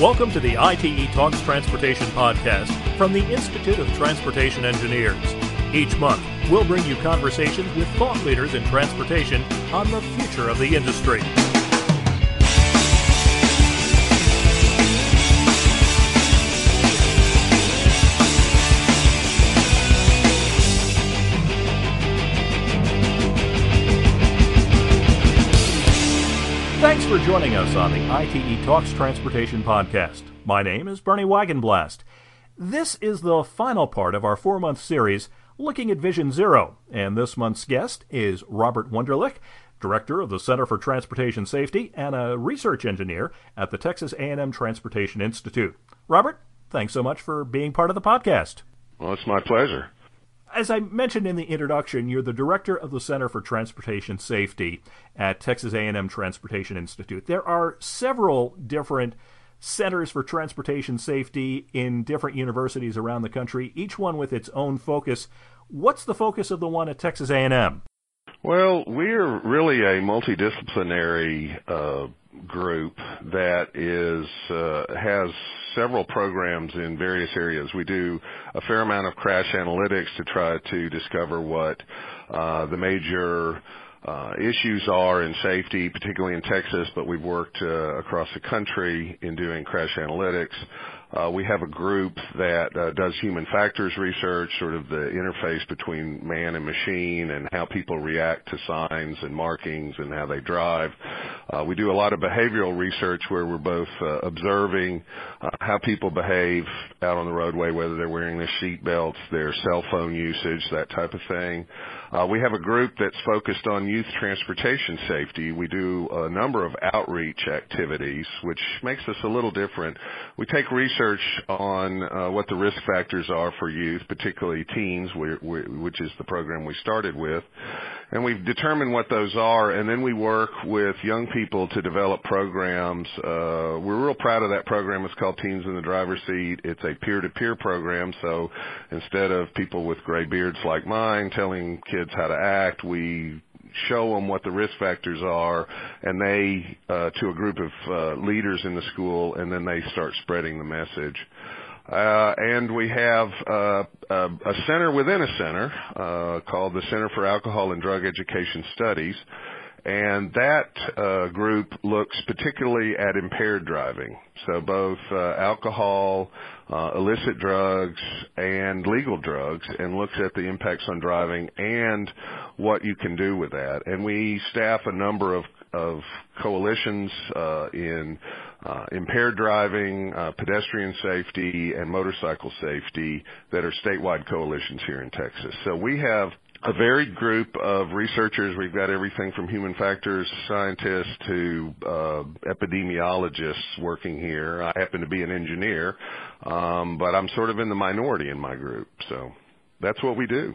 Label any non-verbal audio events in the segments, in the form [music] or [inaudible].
Welcome to the ITE Talks Transportation Podcast from the Institute of Transportation Engineers. Each month, we'll bring you conversations with thought leaders in transportation on the future of the industry. Thanks for joining us on the ITE Talks Transportation Podcast. My name is Bernie Wagenblast. This is the final part of our four month series looking at Vision Zero, and this month's guest is Robert Wunderlich, Director of the Center for Transportation Safety and a research engineer at the Texas A&M Transportation Institute. Robert, thanks so much for being part of the podcast. Well, it's my pleasure as I mentioned in the introduction, you're the director of the Center for Transportation Safety at Texas A&M Transportation Institute. There are several different centers for transportation safety in different universities around the country, each one with its own focus. What's the focus of the one at Texas A&M? Well, we're really a multidisciplinary uh, group that is uh, has several programs in various areas. We do a fair amount of crash analytics to try to discover what uh, the major uh, issues are in safety, particularly in Texas, but we've worked uh, across the country in doing crash analytics. Uh, we have a group that uh, does human factors research, sort of the interface between man and machine and how people react to signs and markings and how they drive. Uh, we do a lot of behavioral research where we're both uh, observing uh, how people behave out on the roadway, whether they're wearing their seat belts, their cell phone usage, that type of thing. Uh, we have a group that's focused on youth transportation safety. We do a number of outreach activities, which makes us a little different. We take research on uh, what the risk factors are for youth, particularly teens, which is the program we started with, and we've determined what those are, and then we work with young people to develop programs. Uh, we're real proud of that program. It's called Teens in the Driver's Seat. It's a peer-to-peer program, so instead of people with gray beards like mine telling kids how to act. We show them what the risk factors are, and they uh, to a group of uh, leaders in the school, and then they start spreading the message. Uh, and we have uh, a, a center within a center uh, called the Center for Alcohol and Drug Education Studies, and that uh, group looks particularly at impaired driving. So both uh, alcohol, uh, illicit drugs, and legal drugs, and looks at the impacts on driving and what you can do with that. And we staff a number of of coalitions uh, in uh, impaired driving, uh, pedestrian safety, and motorcycle safety that are statewide coalitions here in Texas. So we have a varied group of researchers. We've got everything from human factors scientists to uh, epidemiologists working here. I happen to be an engineer, um, but I'm sort of in the minority in my group. So that's what we do.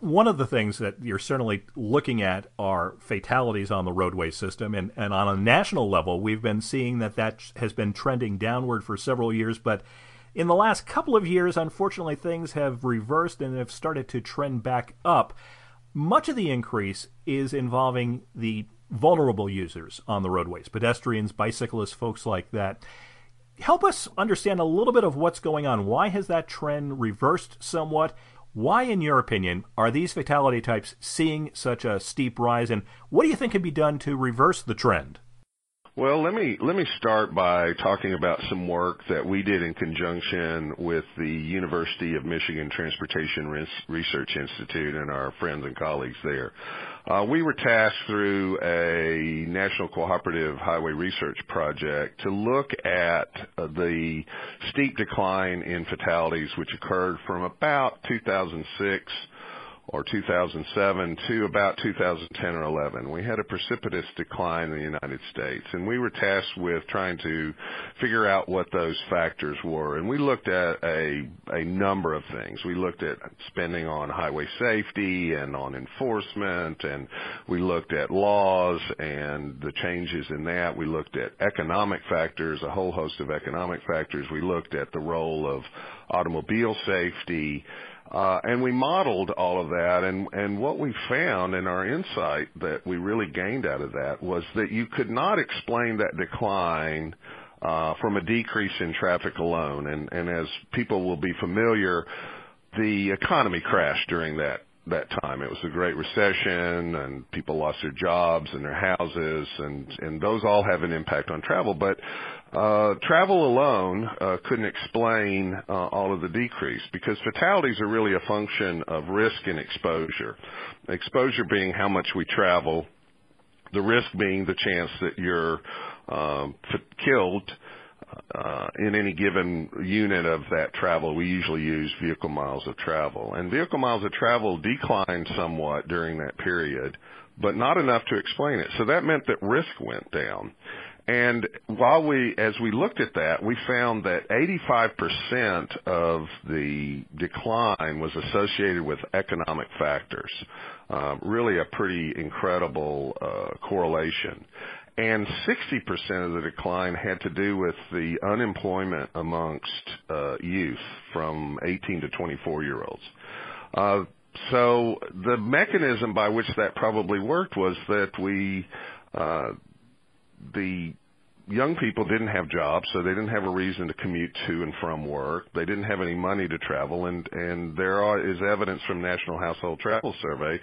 One of the things that you're certainly looking at are fatalities on the roadway system. And, and on a national level, we've been seeing that that has been trending downward for several years. But in the last couple of years, unfortunately, things have reversed and have started to trend back up. Much of the increase is involving the vulnerable users on the roadways pedestrians, bicyclists, folks like that. Help us understand a little bit of what's going on. Why has that trend reversed somewhat? Why, in your opinion, are these fatality types seeing such a steep rise, and what do you think can be done to reverse the trend? Well, let me let me start by talking about some work that we did in conjunction with the University of Michigan Transportation Research Institute and our friends and colleagues there. Uh, we were tasked through a National Cooperative Highway Research Project to look at uh, the steep decline in fatalities which occurred from about 2006 or 2007 to about 2010 or 11. We had a precipitous decline in the United States, and we were tasked with trying to figure out what those factors were. And we looked at a a number of things. We looked at spending on highway safety and on enforcement, and we looked at laws and the changes in that. We looked at economic factors, a whole host of economic factors. We looked at the role of automobile safety uh, and we modeled all of that, and, and what we found in our insight that we really gained out of that was that you could not explain that decline uh, from a decrease in traffic alone. And, and as people will be familiar, the economy crashed during that that time. It was a great recession and people lost their jobs and their houses and and those all have an impact on travel, but uh travel alone uh couldn't explain uh, all of the decrease because fatalities are really a function of risk and exposure. Exposure being how much we travel, the risk being the chance that you're um, killed uh, in any given unit of that travel, we usually use vehicle miles of travel. And vehicle miles of travel declined somewhat during that period, but not enough to explain it. So that meant that risk went down. And while we, as we looked at that, we found that 85% of the decline was associated with economic factors. Uh, really a pretty incredible uh, correlation and 60% of the decline had to do with the unemployment amongst uh, youth from 18 to 24 year olds. Uh, so the mechanism by which that probably worked was that we, uh, the young people didn't have jobs, so they didn't have a reason to commute to and from work. They didn't have any money to travel, and and there are, is evidence from National Household Travel Survey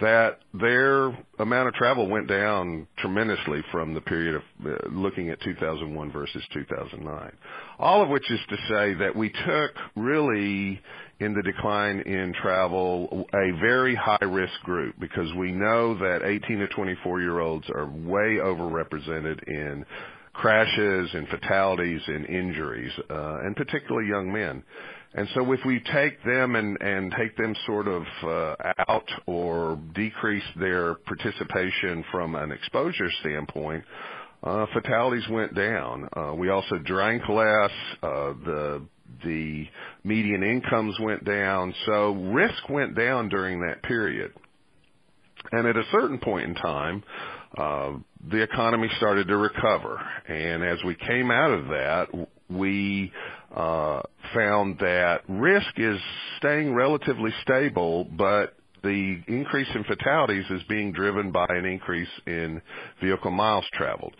that their amount of travel went down tremendously from the period of uh, looking at 2001 versus 2009. All of which is to say that we took really in the decline in travel a very high risk group because we know that 18 to 24 year olds are way overrepresented in crashes and fatalities and injuries, uh, and particularly young men. And so if we take them and, and take them sort of uh, out or decrease their participation from an exposure standpoint, uh, fatalities went down. Uh, we also drank less. Uh, the the median incomes went down. So risk went down during that period. And at a certain point in time, uh, the economy started to recover. And as we came out of that, we uh, found that risk is staying relatively stable, but the increase in fatalities is being driven by an increase in vehicle miles traveled.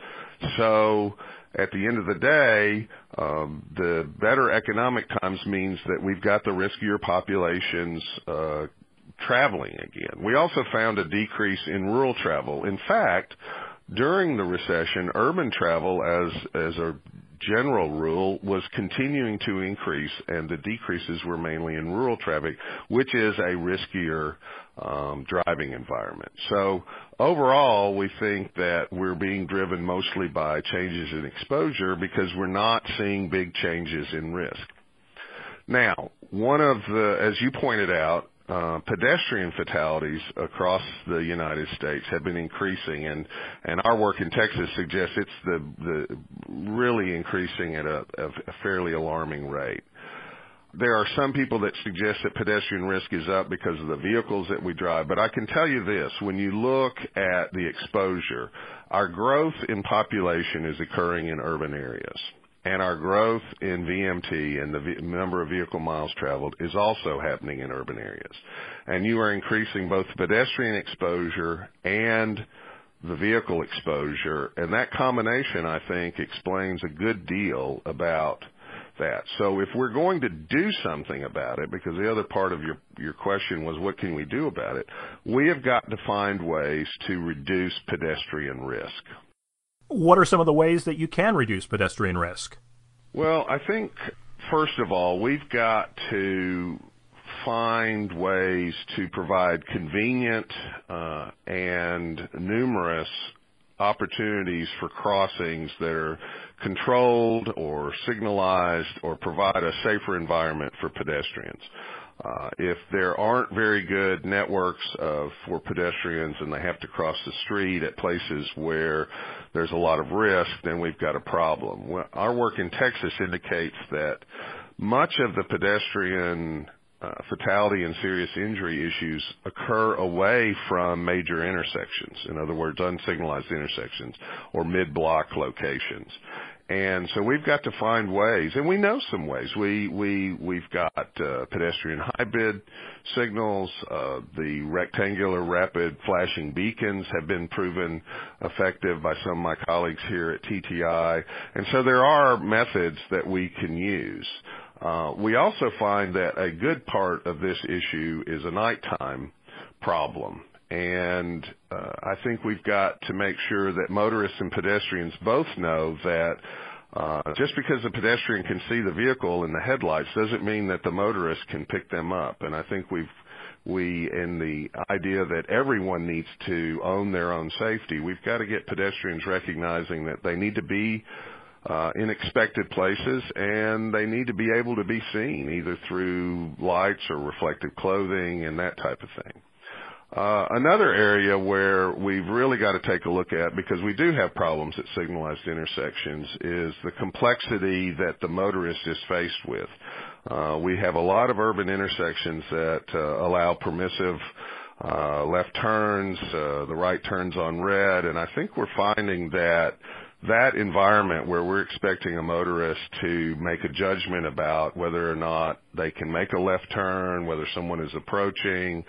So at the end of the day, um, the better economic times means that we've got the riskier populations uh, traveling again. We also found a decrease in rural travel. In fact, during the recession, urban travel as as a general rule was continuing to increase and the decreases were mainly in rural traffic, which is a riskier um, driving environment. So overall, we think that we're being driven mostly by changes in exposure because we're not seeing big changes in risk. Now, one of the, as you pointed out, uh, pedestrian fatalities across the United States have been increasing, and and our work in Texas suggests it's the the really increasing at a, a fairly alarming rate. There are some people that suggest that pedestrian risk is up because of the vehicles that we drive, but I can tell you this, when you look at the exposure, our growth in population is occurring in urban areas and our growth in VMT and the number of vehicle miles traveled is also happening in urban areas. And you are increasing both pedestrian exposure and the vehicle exposure, and that combination, I think, explains a good deal about that. So if we're going to do something about it, because the other part of your, your question was what can we do about it, we have got to find ways to reduce pedestrian risk. What are some of the ways that you can reduce pedestrian risk? Well, I think, first of all, we've got to find ways to provide convenient uh, and numerous opportunities for crossings that are controlled or signalized or provide a safer environment for pedestrians. Uh, if there aren't very good networks uh, for pedestrians and they have to cross the street at places where there's a lot of risk, then we've got a problem. Our work in Texas indicates that much of the pedestrian uh, fatality and serious injury issues occur away from major intersections. In other words, unsignalized intersections or mid-block locations. And so we've got to find ways, and we know some ways. We we we've got uh, pedestrian hybrid signals. Uh, the rectangular rapid flashing beacons have been proven effective by some of my colleagues here at TTI, and so there are methods that we can use. Uh, we also find that a good part of this issue is a nighttime problem. And uh, I think we've got to make sure that motorists and pedestrians both know that uh, just because the pedestrian can see the vehicle in the headlights doesn't mean that the motorist can pick them up. And I think we've we in the idea that everyone needs to own their own safety, we've got to get pedestrians recognizing that they need to be uh, in expected places and they need to be able to be seen either through lights or reflective clothing and that type of thing. Uh, another area where we've really got to take a look at, because we do have problems at signalized intersections, is the complexity that the motorist is faced with. Uh, we have a lot of urban intersections that uh, allow permissive uh, left turns, uh, the right turns on red, and I think we're finding that that environment where we're expecting a motorist to make a judgment about whether or not they can make a left turn, whether someone is approaching,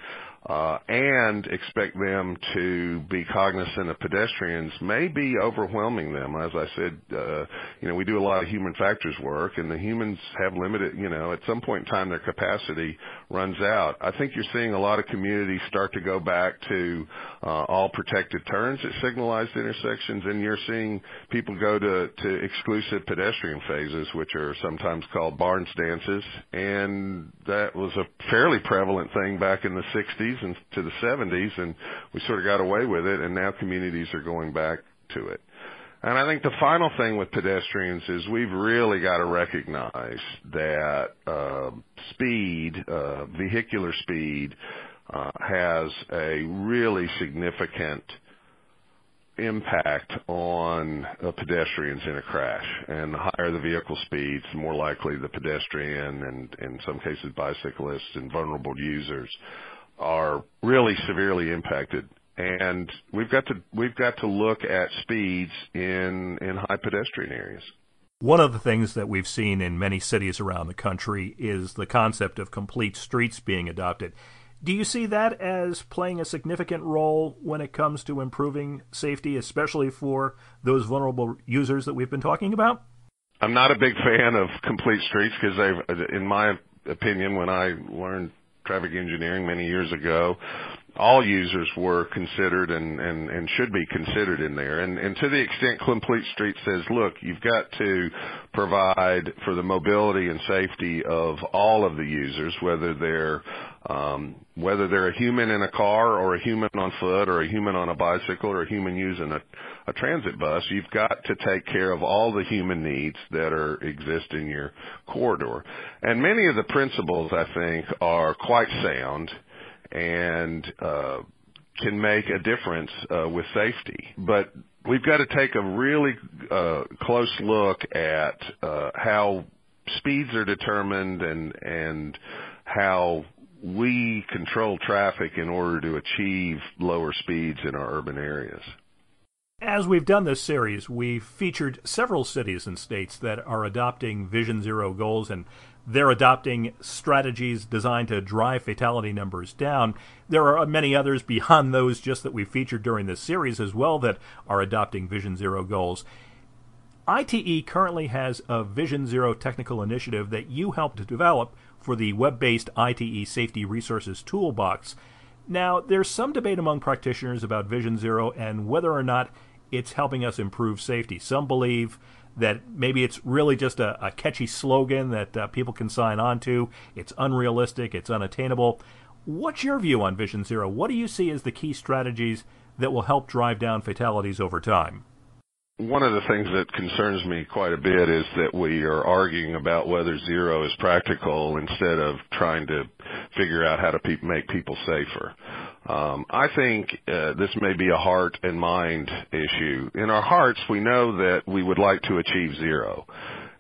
uh, and expect them to be cognizant of pedestrians may be overwhelming them. As I said, uh, you know, we do a lot of human factors work, and the humans have limited, you know, at some point in time their capacity runs out. I think you're seeing a lot of communities start to go back to uh, all protected turns at signalized intersections, and you're seeing people go to, to exclusive pedestrian phases, which are sometimes called Barnes dances, and that was a fairly prevalent thing back in the 60s 60s and to the 70s, and we sort of got away with it, and now communities are going back to it. And I think the final thing with pedestrians is we've really got to recognize that uh, speed, uh, vehicular speed, uh, has a really significant impact on uh, pedestrians in a crash. And the higher the vehicle speeds, the more likely the pedestrian and in some cases bicyclists and vulnerable users are really severely impacted. And we've got to we've got to look at speeds in in high pedestrian areas. One of the things that we've seen in many cities around the country is the concept of complete streets being adopted. Do you see that as playing a significant role when it comes to improving safety, especially for those vulnerable users that we've been talking about? I'm not a big fan of complete streets because they've, in my opinion, when I learned traffic engineering many years ago, all users were considered and, and, and should be considered in there. And, and to the extent Complete Street says, look, you've got to provide for the mobility and safety of all of the users, whether they're um, whether they're a human in a car or a human on foot or a human on a bicycle or a human using a, a transit bus, you've got to take care of all the human needs that are exist in your corridor. And many of the principles, I think, are quite sound and uh, can make a difference uh, with safety. But we've got to take a really uh, close look at uh, how speeds are determined and and how we control traffic in order to achieve lower speeds in our urban areas. As we've done this series, we've featured several cities and states that are adopting Vision Zero goals and they're adopting strategies designed to drive fatality numbers down. There are many others beyond those just that we featured during this series as well that are adopting Vision Zero goals. ITE currently has a Vision Zero technical initiative that you helped to develop for the web based ITE Safety Resources Toolbox. Now, there's some debate among practitioners about Vision Zero and whether or not it's helping us improve safety. Some believe that maybe it's really just a, a catchy slogan that uh, people can sign on to. It's unrealistic, it's unattainable. What's your view on Vision Zero? What do you see as the key strategies that will help drive down fatalities over time? One of the things that concerns me quite a bit is that we are arguing about whether zero is practical instead of trying to figure out how to pe- make people safer. Um, I think uh, this may be a heart and mind issue. In our hearts, we know that we would like to achieve zero.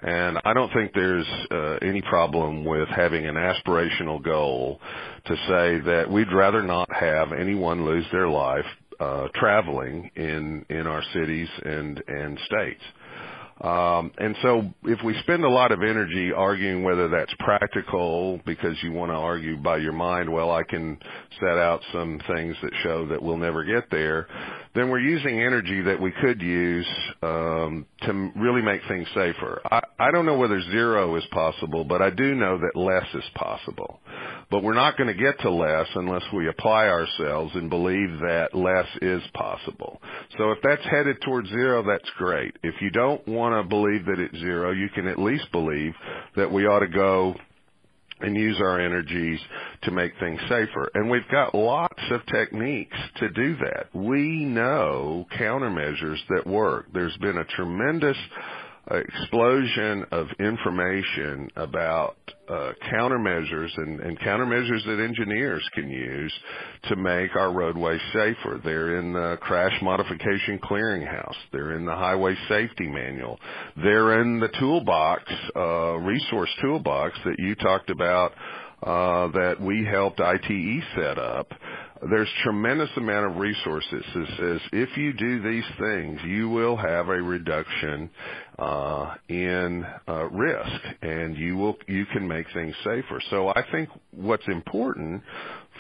And I don't think there's uh, any problem with having an aspirational goal to say that we'd rather not have anyone lose their life Uh, traveling in in our cities and and states. Um, and so if we spend a lot of energy arguing whether that's practical because you want to argue by your mind, well, I can set out some things that show that we'll never get there, then we're using energy that we could use um, to really make things safer. I, I don't know whether zero is possible, but I do know that less is possible. But we're not going to get to less unless we apply ourselves and believe that less is possible. So if that's headed towards zero, that's great. If you don't want to believe that it's zero, you can at least believe that we ought to go and use our energies to make things safer. And we've got lots of techniques to do that. We know countermeasures that work. There's been a tremendous explosion of information about uh, countermeasures and, and countermeasures that engineers can use to make our roadways safer. They're in the Crash Modification Clearinghouse. They're in the Highway Safety Manual. They're in the toolbox, uh, resource toolbox that you talked about uh, that we helped ITE set up there's tremendous amount of resources that says if you do these things, you will have a reduction uh, in uh, risk, and you will you can make things safer. So I think what's important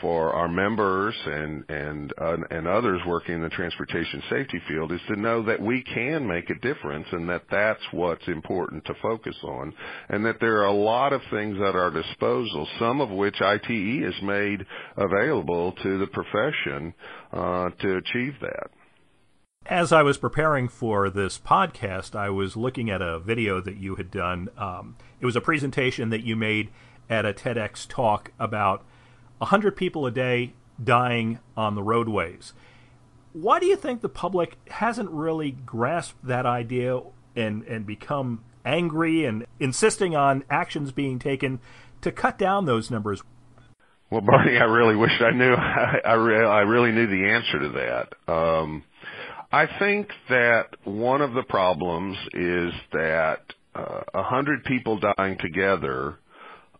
for our members and and uh, and others working in the transportation safety field is to know that we can make a difference and that that's what's important to focus on and that there are a lot of things at our disposal some of which ITE has made available to the profession uh, to achieve that as I was preparing for this podcast, I was looking at a video that you had done. Um, it was a presentation that you made at a TEDx talk about 100 people a day dying on the roadways. Why do you think the public hasn't really grasped that idea and, and become angry and insisting on actions being taken to cut down those numbers? Well, Barney, I really wish I knew. I, [laughs] I, re- I really knew the answer to that. Um, I think that one of the problems is that uh, a uh, hundred people dying together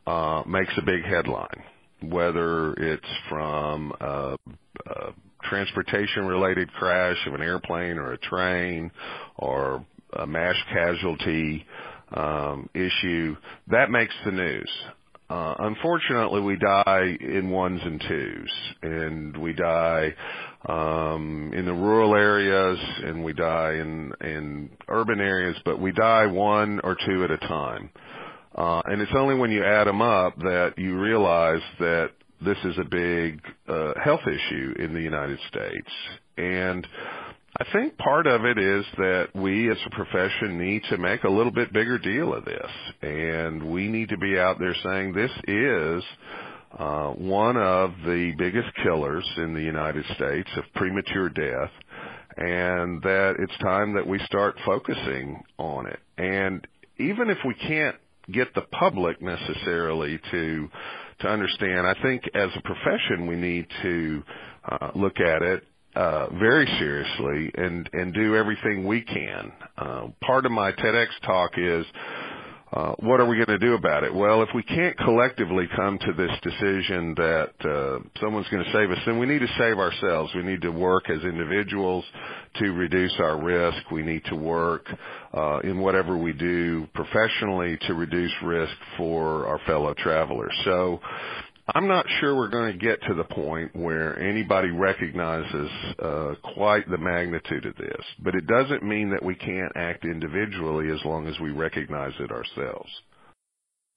uh, makes a big headline whether it's from a, a transportation related crash of an airplane or a train or a mass casualty um, issue, that makes the news. Uh, unfortunately, we die in ones and twos, and we die um, in the rural areas, and we die in in urban areas, but we die one or two at a time. Uh, and it's only when you add them up that you realize that this is a big uh, health issue in the United States. And I think part of it is that we as a profession need to make a little bit bigger deal of this. And we need to be out there saying this is uh, one of the biggest killers in the United States of premature death and that it's time that we start focusing on it. And even if we can't get the public necessarily to to understand. I think as a profession we need to uh, look at it uh, very seriously and and do everything we can. Uh, part of my TEDx talk is uh, what are we going to do about it? Well, if we can't collectively come to this decision that uh, someone's going to save us, then we need to save ourselves. We need to work as individuals to reduce our risk. We need to work uh, in whatever we do professionally to reduce risk for our fellow travelers. So I'm not sure we're going to get to the point where anybody recognizes uh, quite the magnitude of this, but it doesn't mean that we can't act individually as long as we recognize it ourselves.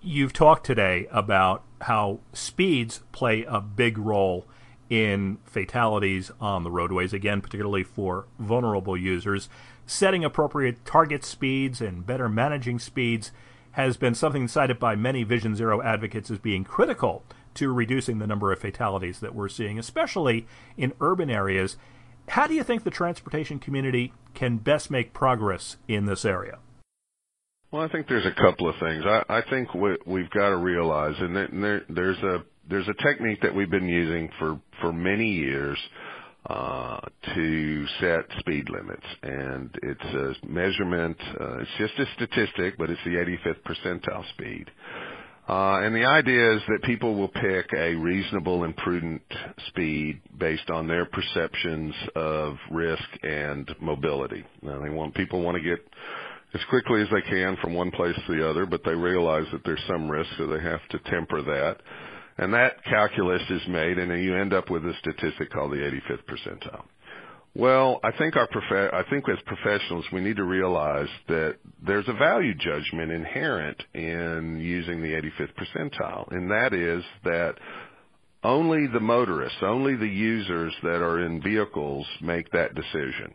You've talked today about how speeds play a big role in fatalities on the roadways, again, particularly for vulnerable users. Setting appropriate target speeds and better managing speeds has been something cited by many Vision Zero advocates as being critical to reducing the number of fatalities that we're seeing, especially in urban areas. How do you think the transportation community can best make progress in this area? Well, I think there's a couple of things. I, I think what we've got to realize, and there, there's a there's a technique that we've been using for for many years uh, to set speed limits, and it's a measurement. Uh, it's just a statistic, but it's the 85th percentile speed. Uh, and the idea is that people will pick a reasonable and prudent speed based on their perceptions of risk and mobility. Now, they want people want to get as quickly as they can from one place to the other, but they realize that there's some risk, so they have to temper that. And that calculus is made, and then you end up with a statistic called the 85th percentile. Well, I think our prof- I think as professionals we need to realize that there's a value judgment inherent in using the 85th percentile, and that is that only the motorists, only the users that are in vehicles make that decision.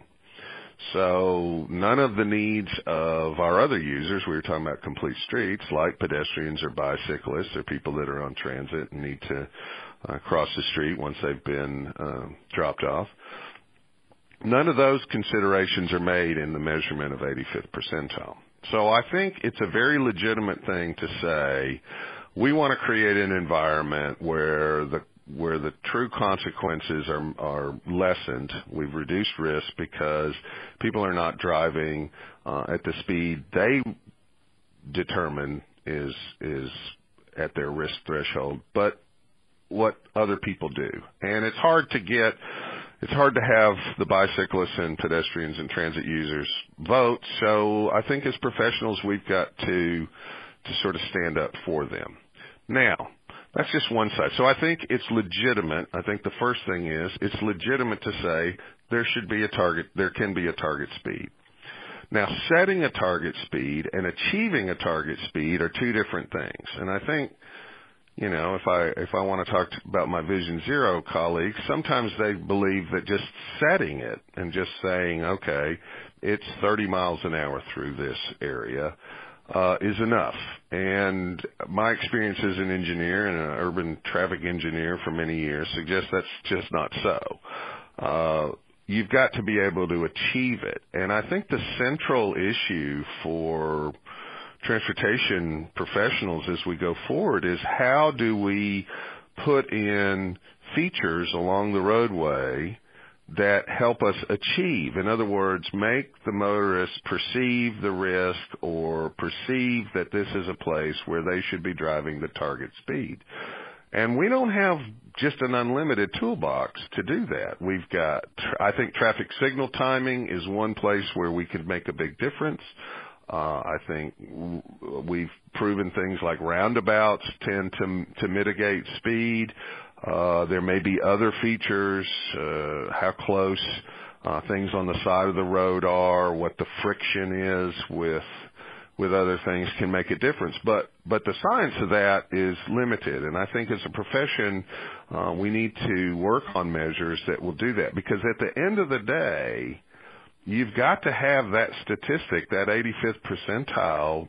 So none of the needs of our other users, we were talking about complete streets, like pedestrians or bicyclists or people that are on transit and need to uh, cross the street once they've been uh, dropped off. None of those considerations are made in the measurement of 85th percentile. So I think it's a very legitimate thing to say we want to create an environment where the where the true consequences are are lessened. We've reduced risk because people are not driving uh, at the speed they determine is is at their risk threshold, but what other people do. And it's hard to get it's hard to have the bicyclists and pedestrians and transit users vote. So I think as professionals we've got to to sort of stand up for them. Now, that's just one side. So I think it's legitimate. I think the first thing is it's legitimate to say there should be a target, there can be a target speed. Now, setting a target speed and achieving a target speed are two different things. And I think, you know, if I if I want to talk about my Vision Zero colleagues, sometimes they believe that just setting it and just saying, okay, it's 30 miles an hour through this area uh, is enough. And my experience as an engineer and an urban traffic engineer for many years suggests that's just not so. Uh, you've got to be able to achieve it. And I think the central issue for transportation professionals as we go forward is how do we put in features along the roadway that help us achieve. In other words, make the motorist perceive the risk or perceive that this is a place where they should be driving the target speed. And we don't have just an unlimited toolbox to do that. We've got, I think traffic signal timing is one place where we could make a big difference. Uh, I think we've proven things like roundabouts tend to to mitigate speed. Uh, there may be other features, uh, how close uh, things on the side of the road are, what the friction is with with other things can make a difference. But but the science of that is limited, and I think as a profession, uh, we need to work on measures that will do that. Because at the end of the day, you've got to have that statistic, that 85th percentile,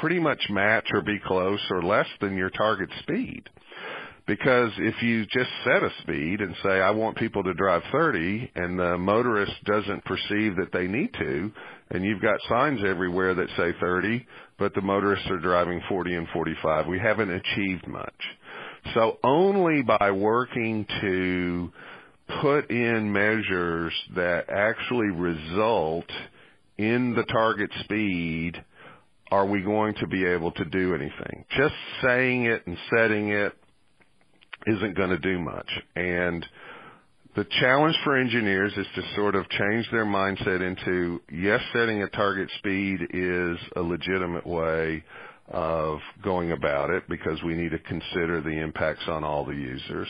pretty much match or be close or less than your target speed. Because if you just set a speed and say, I want people to drive 30 and the motorist doesn't perceive that they need to, and you've got signs everywhere that say 30, but the motorists are driving 40 and 45, we haven't achieved much. So only by working to put in measures that actually result in the target speed are we going to be able to do anything. Just saying it and setting it isn't going to do much. And the challenge for engineers is to sort of change their mindset into, yes, setting a target speed is a legitimate way of going about it because we need to consider the impacts on all the users.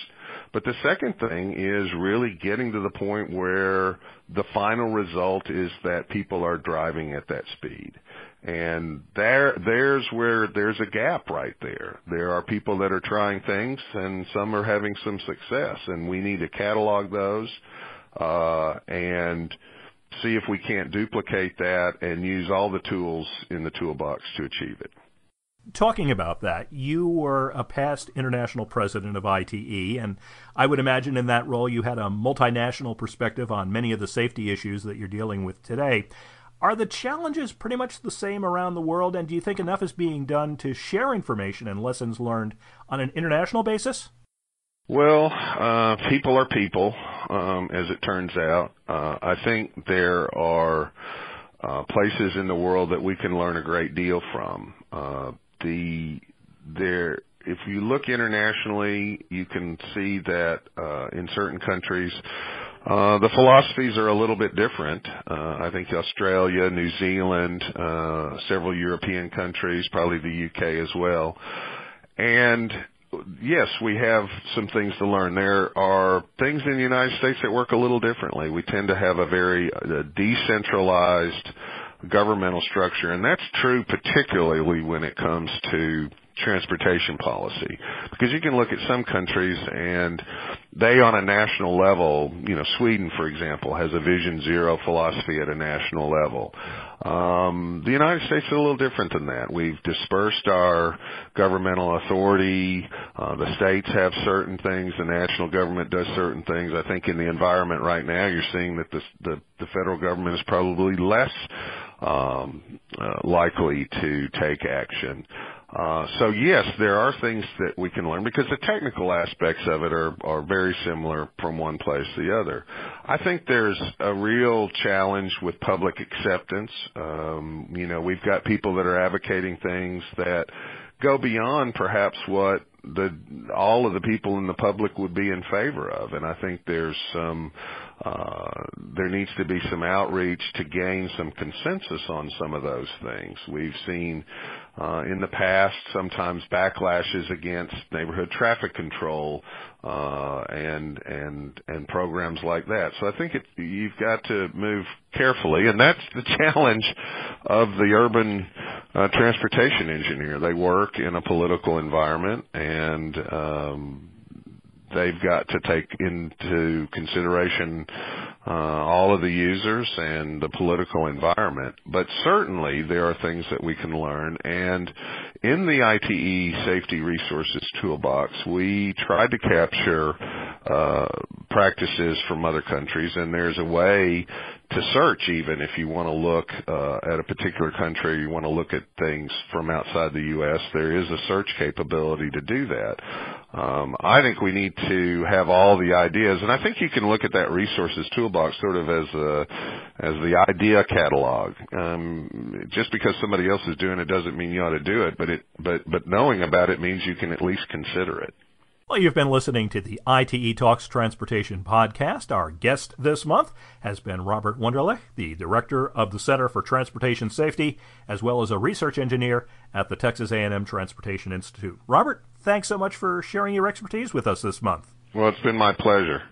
But the second thing is really getting to the point where the final result is that people are driving at that speed. And there, there's where there's a gap right there. There are people that are trying things and some are having some success and we need to catalog those, uh, and see if we can't duplicate that and use all the tools in the toolbox to achieve it. Talking about that, you were a past international president of ITE, and I would imagine in that role you had a multinational perspective on many of the safety issues that you're dealing with today. Are the challenges pretty much the same around the world, and do you think enough is being done to share information and lessons learned on an international basis? Well, uh, people are people, um, as it turns out. Uh, I think there are uh, places in the world that we can learn a great deal from. Uh, the there, if you look internationally, you can see that uh, in certain countries Uh, the philosophies are a little bit different. Uh, I think Australia, New Zealand, uh, several European countries, probably the UK as well. And yes, we have some things to learn. There are things in the United States that work a little differently. We tend to have a very uh, decentralized governmental structure, and that's true particularly when it comes to transportation policy because you can look at some countries and they on a national level you know sweden for example has a vision zero philosophy at a national level um, the United States is a little different than that. We've dispersed our governmental authority. Uh, the states have certain things. The national government does certain things. I think in the environment right now, you're seeing that the the, the federal government is probably less um, uh, likely to take action. Uh, so yes, there are things that we can learn because the technical aspects of it are, are very similar from one place to the other. I think there's a real challenge with public acceptance. Um, you know, we've got people that are advocating things that go beyond perhaps what the all of the people in the public would be in favor of and I think there's some uh there needs to be some outreach to gain some consensus on some of those things. We've seen uh, in the past, sometimes backlashes against neighborhood traffic control uh, and and and programs like that. So I think it, you've got to move carefully, and that's the [laughs] challenge of the urban uh, transportation engineer. They work in a political environment, and um, they've got to take into consideration uh, all of the users and the political environment. But certainly there are things that we can learn. And in the ITE Safety Resources Toolbox, we tried to capture uh, practices from other countries, and there's a way to search even if you want to look uh, at a particular country, you want to look at things from outside the U.S. There is a search capability to do that. Um, I think we need to have all the ideas, and I think you can look at that resources toolbox sort of as a as the idea catalog. Um, just because somebody else is doing it doesn't mean you ought to do it, but it but but knowing about it means you can at least consider it. Well, you've been listening to the ITE Talks Transportation podcast. Our guest this month has been Robert Wunderlich, the director of the Center for Transportation Safety, as well as a research engineer at the Texas A&M Transportation Institute. Robert, thanks so much for sharing your expertise with us this month. Well, it's been my pleasure.